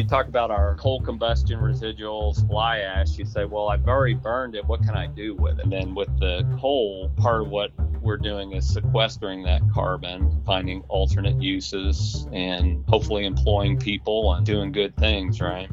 you talk about our coal combustion residuals, fly ash, you say, well, I've already burned it. What can I do with it? And then with the coal, part of what we're doing is sequestering that carbon, finding alternate uses, and hopefully employing people and doing good things, right?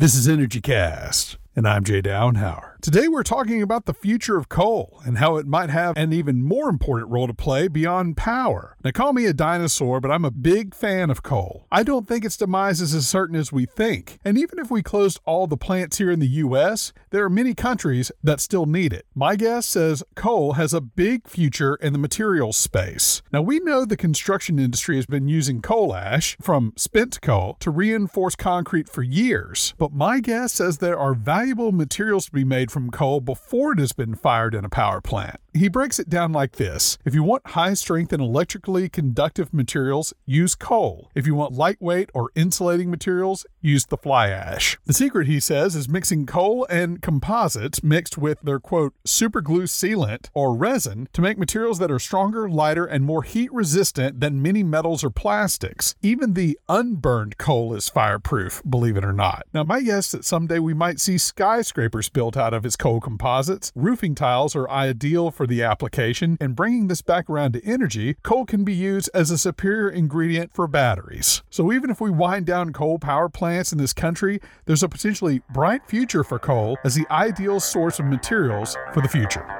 This is Energy Cast, and I'm Jay Dauenhauer. Today we're talking about the future of coal and how it might have an even more important role to play beyond power. Now, call me a dinosaur, but I'm a big fan of coal. I don't think its demise is as certain as we think, and even if we closed all the plants here in the U.S., there are many countries that still need it. My guess says coal has a big future in the materials space. Now, we know the construction industry has been using coal ash from spent coal to reinforce concrete for years, but my guess says there are valuable materials to be made from coal before it has been fired in a power plant. He breaks it down like this If you want high strength and electrically conductive materials, use coal. If you want lightweight or insulating materials, use the fly ash. The secret, he says, is mixing coal and composites mixed with their quote super glue sealant or resin to make materials that are stronger, lighter, and more heat resistant than many metals or plastics. Even the unburned coal is fireproof, believe it or not. Now, my guess that someday we might see skyscrapers built out of its coal composites. Roofing tiles are ideal for the application, and bringing this back around to energy, coal can be used as a superior ingredient for batteries. So even if we wind down coal power plants in this country, there's a potentially bright future for coal as the ideal source of materials for the future.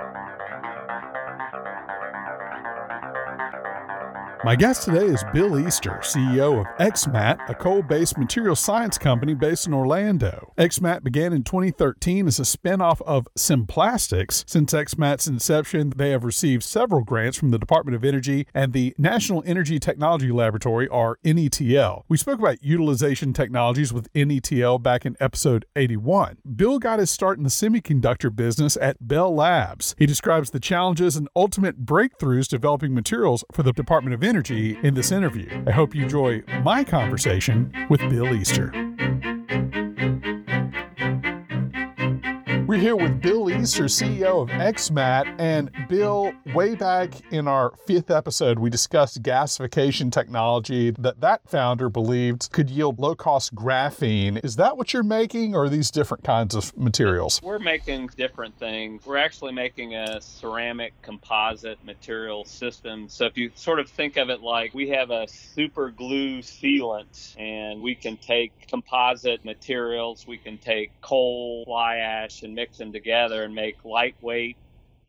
My guest today is Bill Easter, CEO of XMAT, a coal based material science company based in Orlando. XMAT began in 2013 as a spinoff of Semplastics. Since XMAT's inception, they have received several grants from the Department of Energy and the National Energy Technology Laboratory, or NETL. We spoke about utilization technologies with NETL back in episode 81. Bill got his start in the semiconductor business at Bell Labs. He describes the challenges and ultimate breakthroughs developing materials for the Department of Energy energy in this interview. I hope you enjoy my conversation with Bill Easter. We're here with Bill Easter, CEO of XMAT. And Bill, way back in our fifth episode, we discussed gasification technology that that founder believed could yield low cost graphene. Is that what you're making, or are these different kinds of materials? We're making different things. We're actually making a ceramic composite material system. So if you sort of think of it like we have a super glue sealant, and we can take composite materials, we can take coal, fly ash, and mix them together and make lightweight,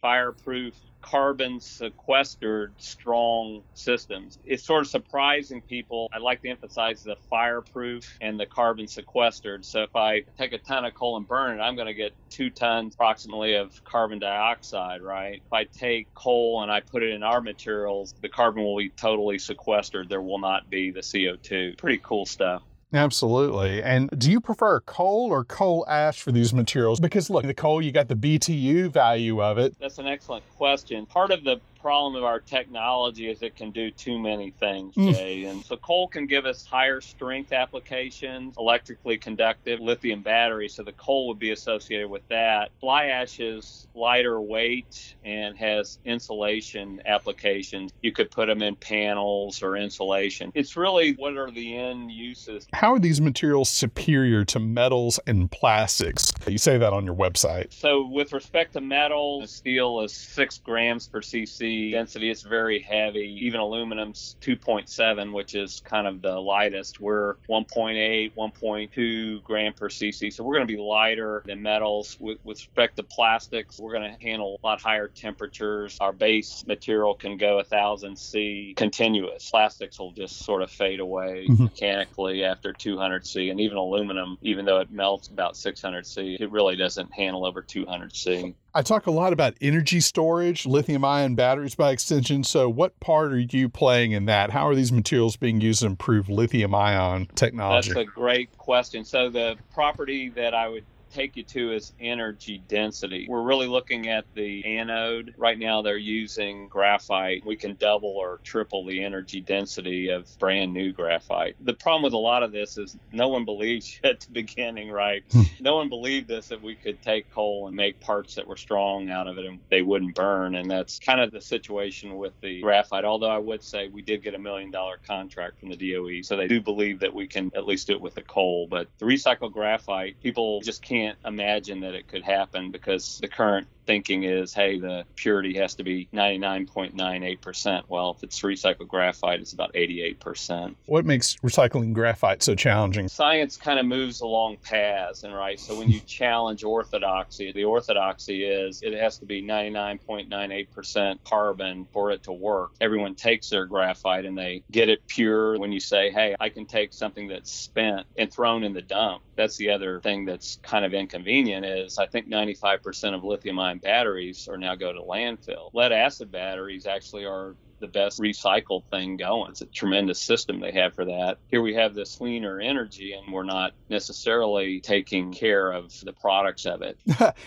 fireproof, carbon sequestered, strong systems. It's sort of surprising people. I like to emphasize the fireproof and the carbon sequestered. So if I take a ton of coal and burn it, I'm going to get two tons approximately of carbon dioxide, right? If I take coal and I put it in our materials, the carbon will be totally sequestered. There will not be the CO2. Pretty cool stuff. Absolutely. And do you prefer coal or coal ash for these materials? Because look, the coal, you got the BTU value of it. That's an excellent question. Part of the problem of our technology is it can do too many things, mm. Jay. Mm. And so coal can give us higher strength applications, electrically conductive lithium batteries. So the coal would be associated with that. Fly ash is lighter weight and has insulation applications. You could put them in panels or insulation. It's really what are the end uses. How are these materials superior to metals and plastics? You say that on your website. So with respect to metal, steel is six grams per cc density is very heavy. Even aluminum's 2.7, which is kind of the lightest. We're 1.8, 1.2 gram per cc. So we're going to be lighter than metals. With, with respect to plastics, we're going to handle a lot higher temperatures. Our base material can go 1000 C continuous. Plastics will just sort of fade away mm-hmm. mechanically after 200 C. And even aluminum, even though it melts about 600 C, it really doesn't handle over 200 C. I talk a lot about energy storage, lithium ion batteries by extension. So, what part are you playing in that? How are these materials being used to improve lithium ion technology? That's a great question. So, the property that I would take you to is energy density. We're really looking at the anode. Right now, they're using graphite. We can double or triple the energy density of brand new graphite. The problem with a lot of this is no one believes at the beginning, right? Hmm. no one believed this that we could take coal and make parts that were strong out of it and they wouldn't burn. And that's kind of the situation with the graphite. Although I would say we did get a million dollar contract from the DOE. So they do believe that we can at least do it with the coal. But the recycled graphite, people just can't can't imagine that it could happen because the current thinking is, hey, the purity has to be 99.98%. Well, if it's recycled graphite, it's about 88%. What makes recycling graphite so challenging? Science kind of moves along paths, and right. So when you challenge orthodoxy, the orthodoxy is it has to be 99.98% carbon for it to work. Everyone takes their graphite and they get it pure. When you say, hey, I can take something that's spent and thrown in the dump, that's the other thing that's kind of inconvenient is I think 95% of lithium ion batteries are now go to landfill. Lead acid batteries actually are the best recycled thing going. It's a tremendous system they have for that. Here we have this cleaner energy, and we're not necessarily taking care of the products of it.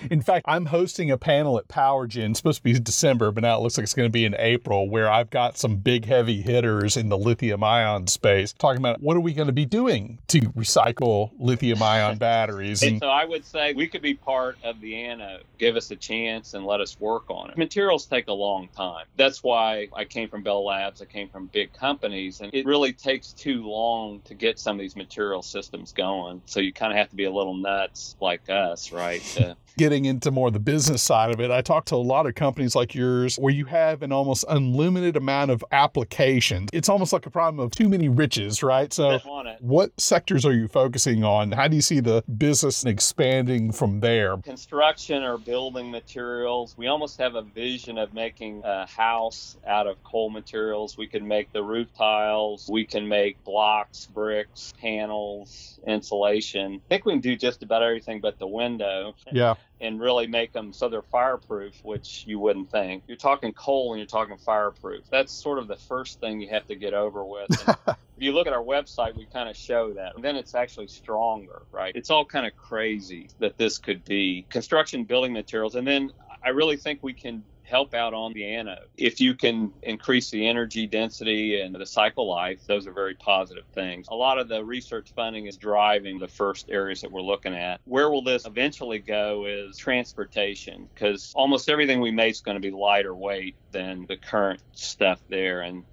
in fact, I'm hosting a panel at PowerGen. It's supposed to be December, but now it looks like it's going to be in April, where I've got some big heavy hitters in the lithium ion space talking about what are we going to be doing to recycle lithium ion batteries. and, and so I would say we could be part of the anode. Give us a chance and let us work on it. Materials take a long time. That's why I came came from Bell Labs, I came from big companies, and it really takes too long to get some of these material systems going. So you kind of have to be a little nuts like us, right? To, getting into more the business side of it, I talk to a lot of companies like yours where you have an almost unlimited amount of applications. It's almost like a problem of too many riches, right? So, what sectors are you focusing on? How do you see the business expanding from there? Construction or building materials. We almost have a vision of making a house out of coal materials. We can make the roof tiles, we can make blocks, bricks, panels, insulation. I think we can do just about everything but the window. Yeah and really make them so they're fireproof, which you wouldn't think. You're talking coal and you're talking fireproof. That's sort of the first thing you have to get over with. if you look at our website, we kind of show that. And then it's actually stronger, right? It's all kind of crazy that this could be construction building materials. And then I really think we can help out on the anode. If you can increase the energy density and the cycle life, those are very positive things. A lot of the research funding is driving the first areas that we're looking at. Where will this eventually go is transportation, because almost everything we make is going to be lighter weight than the current stuff there. And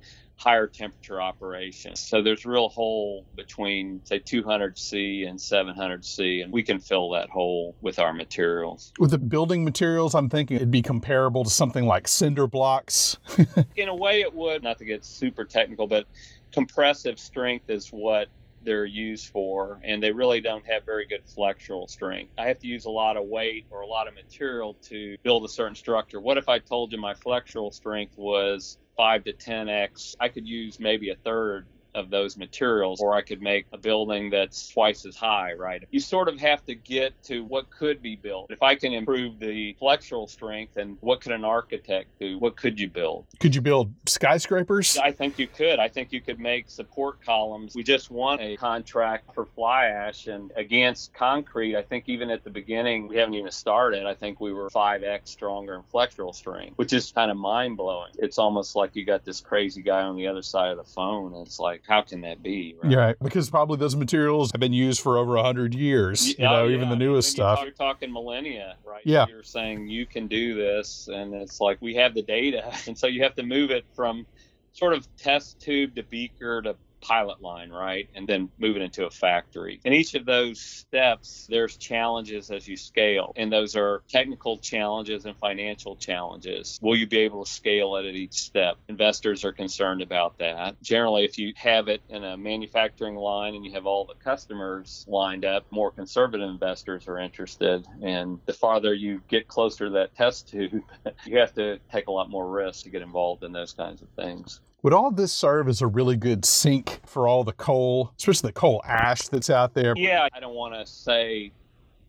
higher temperature operations. So there's a real hole between, say, 200C and 700C, and we can fill that hole with our materials. With the building materials, I'm thinking it'd be comparable to something like cinder blocks. In a way, it would, not to get super technical, but compressive strength is what they're used for, and they really don't have very good flexural strength. I have to use a lot of weight or a lot of material to build a certain structure. What if I told you my flexural strength was 5 to 10x, I could use maybe a third of those materials, or I could make a building that's twice as high, right? You sort of have to get to what could be built. If I can improve the flexural strength, and what could an architect do? What could you build? Could you build skyscrapers? I think you could. I think you could make support columns. We just won a contract for fly ash, and against concrete, I think even at the beginning, we haven't even started. I think we were 5x stronger in flexural strength, which is kind of mind blowing. It's almost like you got this crazy guy on the other side of the phone. It's like, like how can that be right? Yeah, because probably those materials have been used for over a hundred years you know yeah. even the newest you're stuff you're talking millennia right yeah you're saying you can do this and it's like we have the data and so you have to move it from sort of test tube to beaker to pilot line, right? And then moving into a factory. In each of those steps, there's challenges as you scale, and those are technical challenges and financial challenges. Will you be able to scale it at each step? Investors are concerned about that. Generally, if you have it in a manufacturing line and you have all the customers lined up, more conservative investors are interested. And the farther you get closer to that test tube, you have to take a lot more risk to get involved in those kinds of things. Would all this serve as a really good sink for all the coal, especially the coal ash that's out there? Yeah, I don't want to say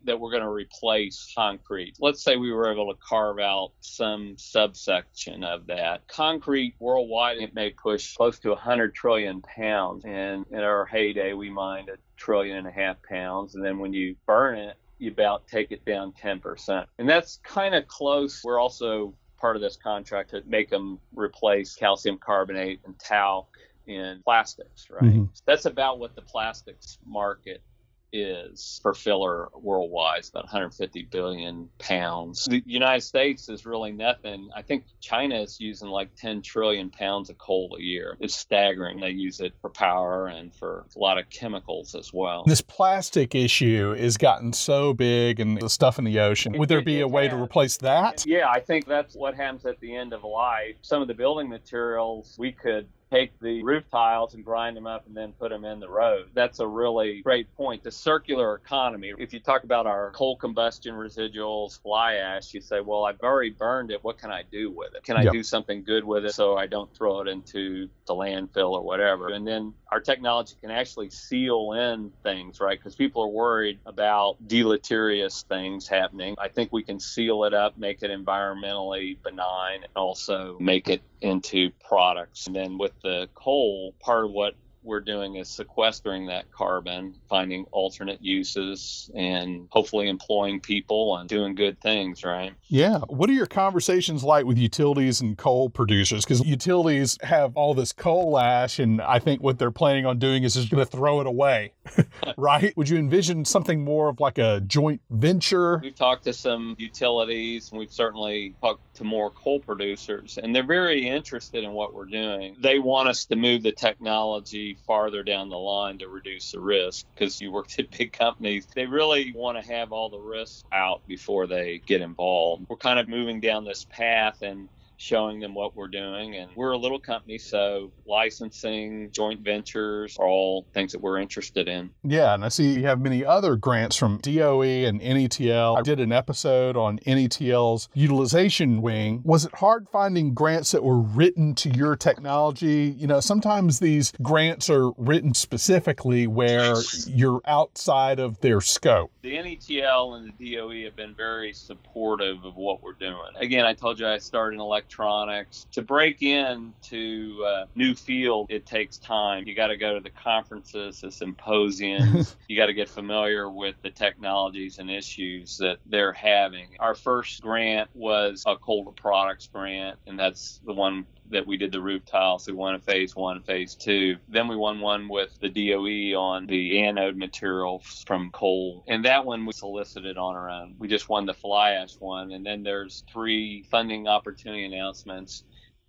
that we're going to replace concrete. Let's say we were able to carve out some subsection of that. Concrete worldwide, it may push close to 100 trillion pounds. And in our heyday, we mined a trillion and a half pounds. And then when you burn it, you about take it down 10%. And that's kind of close. We're also part of this contract to make them replace calcium carbonate and talc in plastics, right? Mm-hmm. That's about what the plastics market is for filler worldwide. It's about 150 billion pounds. The United States is really nothing. I think China is using like 10 trillion pounds of coal a year. It's staggering. They use it for power and for a lot of chemicals as well. This plastic issue has gotten so big and the stuff in the ocean. Would there be a way to replace that? Yeah, I think that's what happens at the end of life. Some of the building materials we could take the roof tiles and grind them up and then put them in the road. That's a really great point. The circular economy. If you talk about our coal combustion residuals, fly ash, you say, well, I've already burned it. What can I do with it? Can I yep. do something good with it so I don't throw it into the landfill or whatever? And then our technology can actually seal in things, right? Because people are worried about deleterious things happening. I think we can seal it up, make it environmentally benign, and also make it into products. And then with the coal, part of what we're doing is sequestering that carbon, finding alternate uses, and hopefully employing people and doing good things, right? Yeah. What are your conversations like with utilities and coal producers? Because utilities have all this coal ash, and I think what they're planning on doing is just going to throw it away, right? Would you envision something more of like a joint venture? We've talked to some utilities, and we've certainly talked to more coal producers, and they're very interested in what we're doing. They want us to move the technology farther down the line to reduce the risk because you work at big companies. They really want to have all the risks out before they get involved. We're kind of moving down this path and showing them what we're doing. And we're a little company, so licensing, joint ventures are all things that we're interested in. Yeah, and I see you have many other grants from DOE and NETL. I did an episode on NETL's utilization wing. Was it hard finding grants that were written to your technology? You know, sometimes these grants are written specifically where you're outside of their scope. The NETL and the DOE have been very supportive of what we're doing. Again, I told you I started in electric electronics. To break into a uh, new field, it takes time. You got to go to the conferences, the symposiums. you got to get familiar with the technologies and issues that they're having. Our first grant was a Colder Products grant, and that's the one that we did the roof tiles. We won a phase one, phase two. Then we won one with the DOE on the anode materials from coal. And that one we solicited on our own. We just won the fly ash one. And then there's three funding opportunity announcements.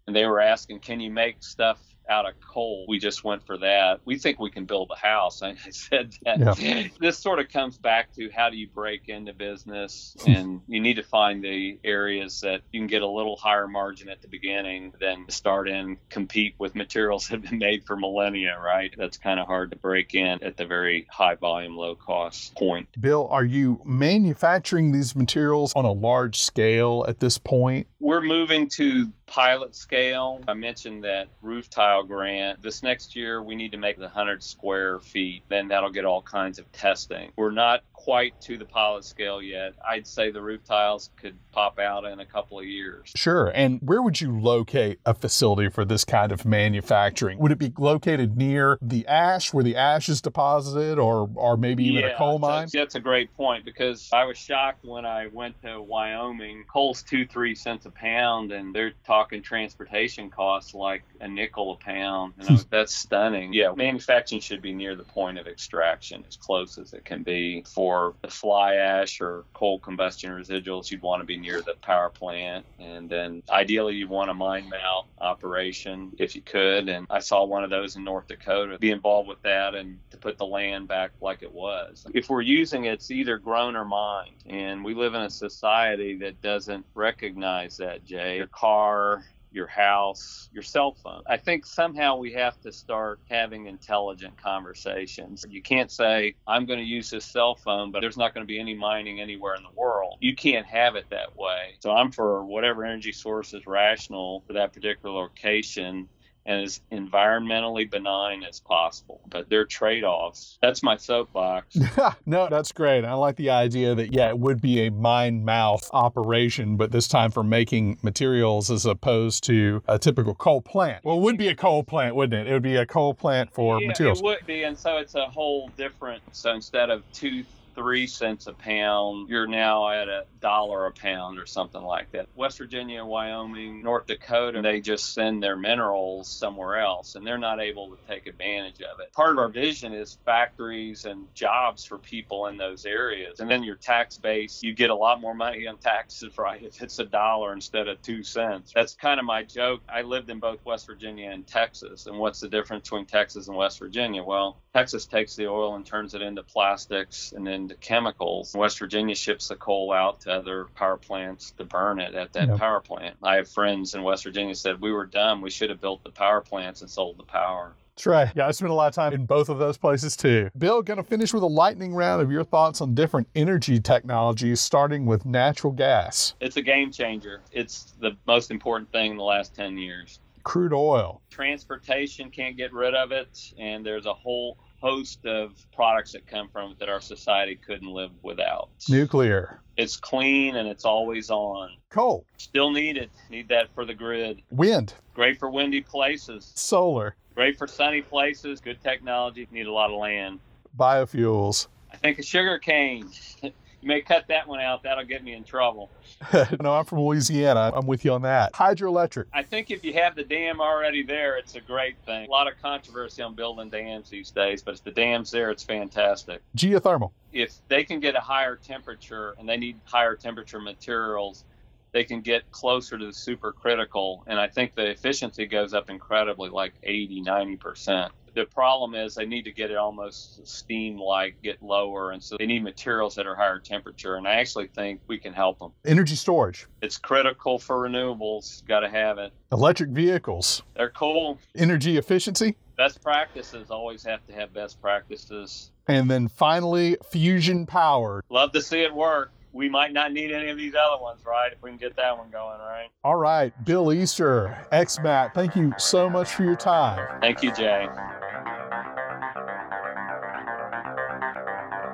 And they were asking, can you make stuff out of coal. We just went for that. We think we can build a house. I said that. Yeah. This sort of comes back to how do you break into business, hmm. and you need to find the areas that you can get a little higher margin at the beginning than start in compete with materials that have been made for millennia. Right? That's kind of hard to break in at the very high volume, low cost point. Bill, are you manufacturing these materials on a large scale at this point? We're moving to pilot scale. I mentioned that roof tile grant. This next year, we need to make the 100 square feet. Then that'll get all kinds of testing. We're not quite to the pilot scale yet. I'd say the roof tiles could pop out in a couple of years. Sure. And where would you locate a facility for this kind of manufacturing? Would it be located near the ash where the ash is deposited or or maybe even yeah, a coal mine? That's, that's a great point because I was shocked when I went to Wyoming. Coal's two, three cents a pound and they're talking transportation costs like a nickel a pound. And was, that's stunning. Yeah, manufacturing should be near the point of extraction as close as it can be for for the fly ash or coal combustion residuals, you'd want to be near the power plant. And then ideally, you'd want a mine mouth operation if you could. And I saw one of those in North Dakota. Be involved with that and to put the land back like it was. If we're using it, it's either grown or mined. And we live in a society that doesn't recognize that, Jay. Your car, your house, your cell phone. I think somehow we have to start having intelligent conversations. You can't say, I'm going to use this cell phone, but there's not going to be any mining anywhere in the world. You can't have it that way. So I'm for whatever energy source is rational for that particular location and as environmentally benign as possible. But they're trade offs. That's my soapbox. no, that's great. I like the idea that, yeah, it would be a mine mouth operation, but this time for making materials as opposed to a typical coal plant. Well, it would be a coal plant, wouldn't it? It would be a coal plant for yeah, materials. It would be. And so it's a whole different. So instead of two three cents a pound, you're now at a dollar a pound or something like that. West Virginia, Wyoming, North Dakota, they just send their minerals somewhere else and they're not able to take advantage of it. Part of our vision is factories and jobs for people in those areas. And then your tax base, you get a lot more money on taxes, right? If it's a dollar instead of two cents. That's kind of my joke. I lived in both West Virginia and Texas. And what's the difference between Texas and West Virginia? Well, Texas takes the oil and turns it into plastics and then into chemicals. West Virginia ships the coal out to other power plants to burn it at that yep. power plant. I have friends in West Virginia said we were dumb. We should have built the power plants and sold the power. That's right. Yeah, I spent a lot of time in both of those places too. Bill, going to finish with a lightning round of your thoughts on different energy technologies, starting with natural gas. It's a game changer. It's the most important thing in the last 10 years. Crude oil. Transportation can't get rid of it, and there's a whole host of products that come from it that our society couldn't live without. Nuclear. It's clean and it's always on. Coal. Still needed. Need that for the grid. Wind. Great for windy places. Solar. Great for sunny places. Good technology. Need a lot of land. Biofuels. I think a sugar cane. You may cut that one out. That'll get me in trouble. no, I'm from Louisiana. I'm with you on that. Hydroelectric. I think if you have the dam already there, it's a great thing. A lot of controversy on building dams these days, but if the dam's there, it's fantastic. Geothermal. If they can get a higher temperature and they need higher temperature materials, they can get closer to the supercritical. And I think the efficiency goes up incredibly, like 80, 90% the problem is they need to get it almost steam like, get lower. And so they need materials that are higher temperature. And I actually think we can help them. Energy storage. It's critical for renewables. Got to have it. Electric vehicles. They're cool. Energy efficiency. Best practices always have to have best practices. And then finally, fusion power. Love to see it work we might not need any of these other ones, right? If we can get that one going, right? All right. Bill Easter, XMAT, thank you so much for your time. Thank you, Jay.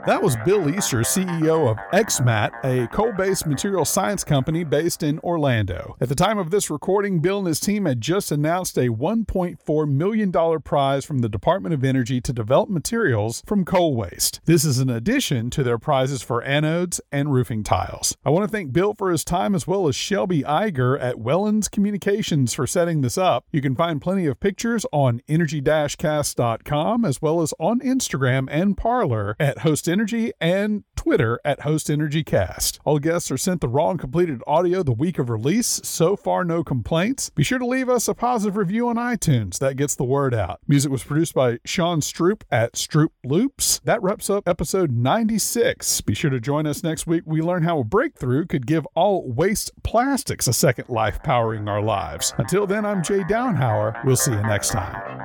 That was Bill Easter, CEO of XMAT, a coal based material science company based in Orlando. At the time of this recording, Bill and his team had just announced a $1.4 million prize from the Department of Energy to develop materials from coal waste. This is in addition to their prizes for anodes and roofing tiles. I want to thank Bill for his time as well as Shelby Iger at Wellens Communications for setting this up. You can find plenty of pictures on energy-cast.com as well as on Instagram and Parler at Host Energy and Twitter at Host Energy Cast. All guests are sent the wrong completed audio the week of release. So far, no complaints. Be sure to leave us a positive review on iTunes. That gets the word out. Music was produced by Sean Stroop at Stroop Loops. That wraps up episode 96. Be sure to join us next week. We learn how a breakthrough could give all waste plastics a second life powering our lives. Until then, I'm Jay Dauenhauer. We'll see you next time.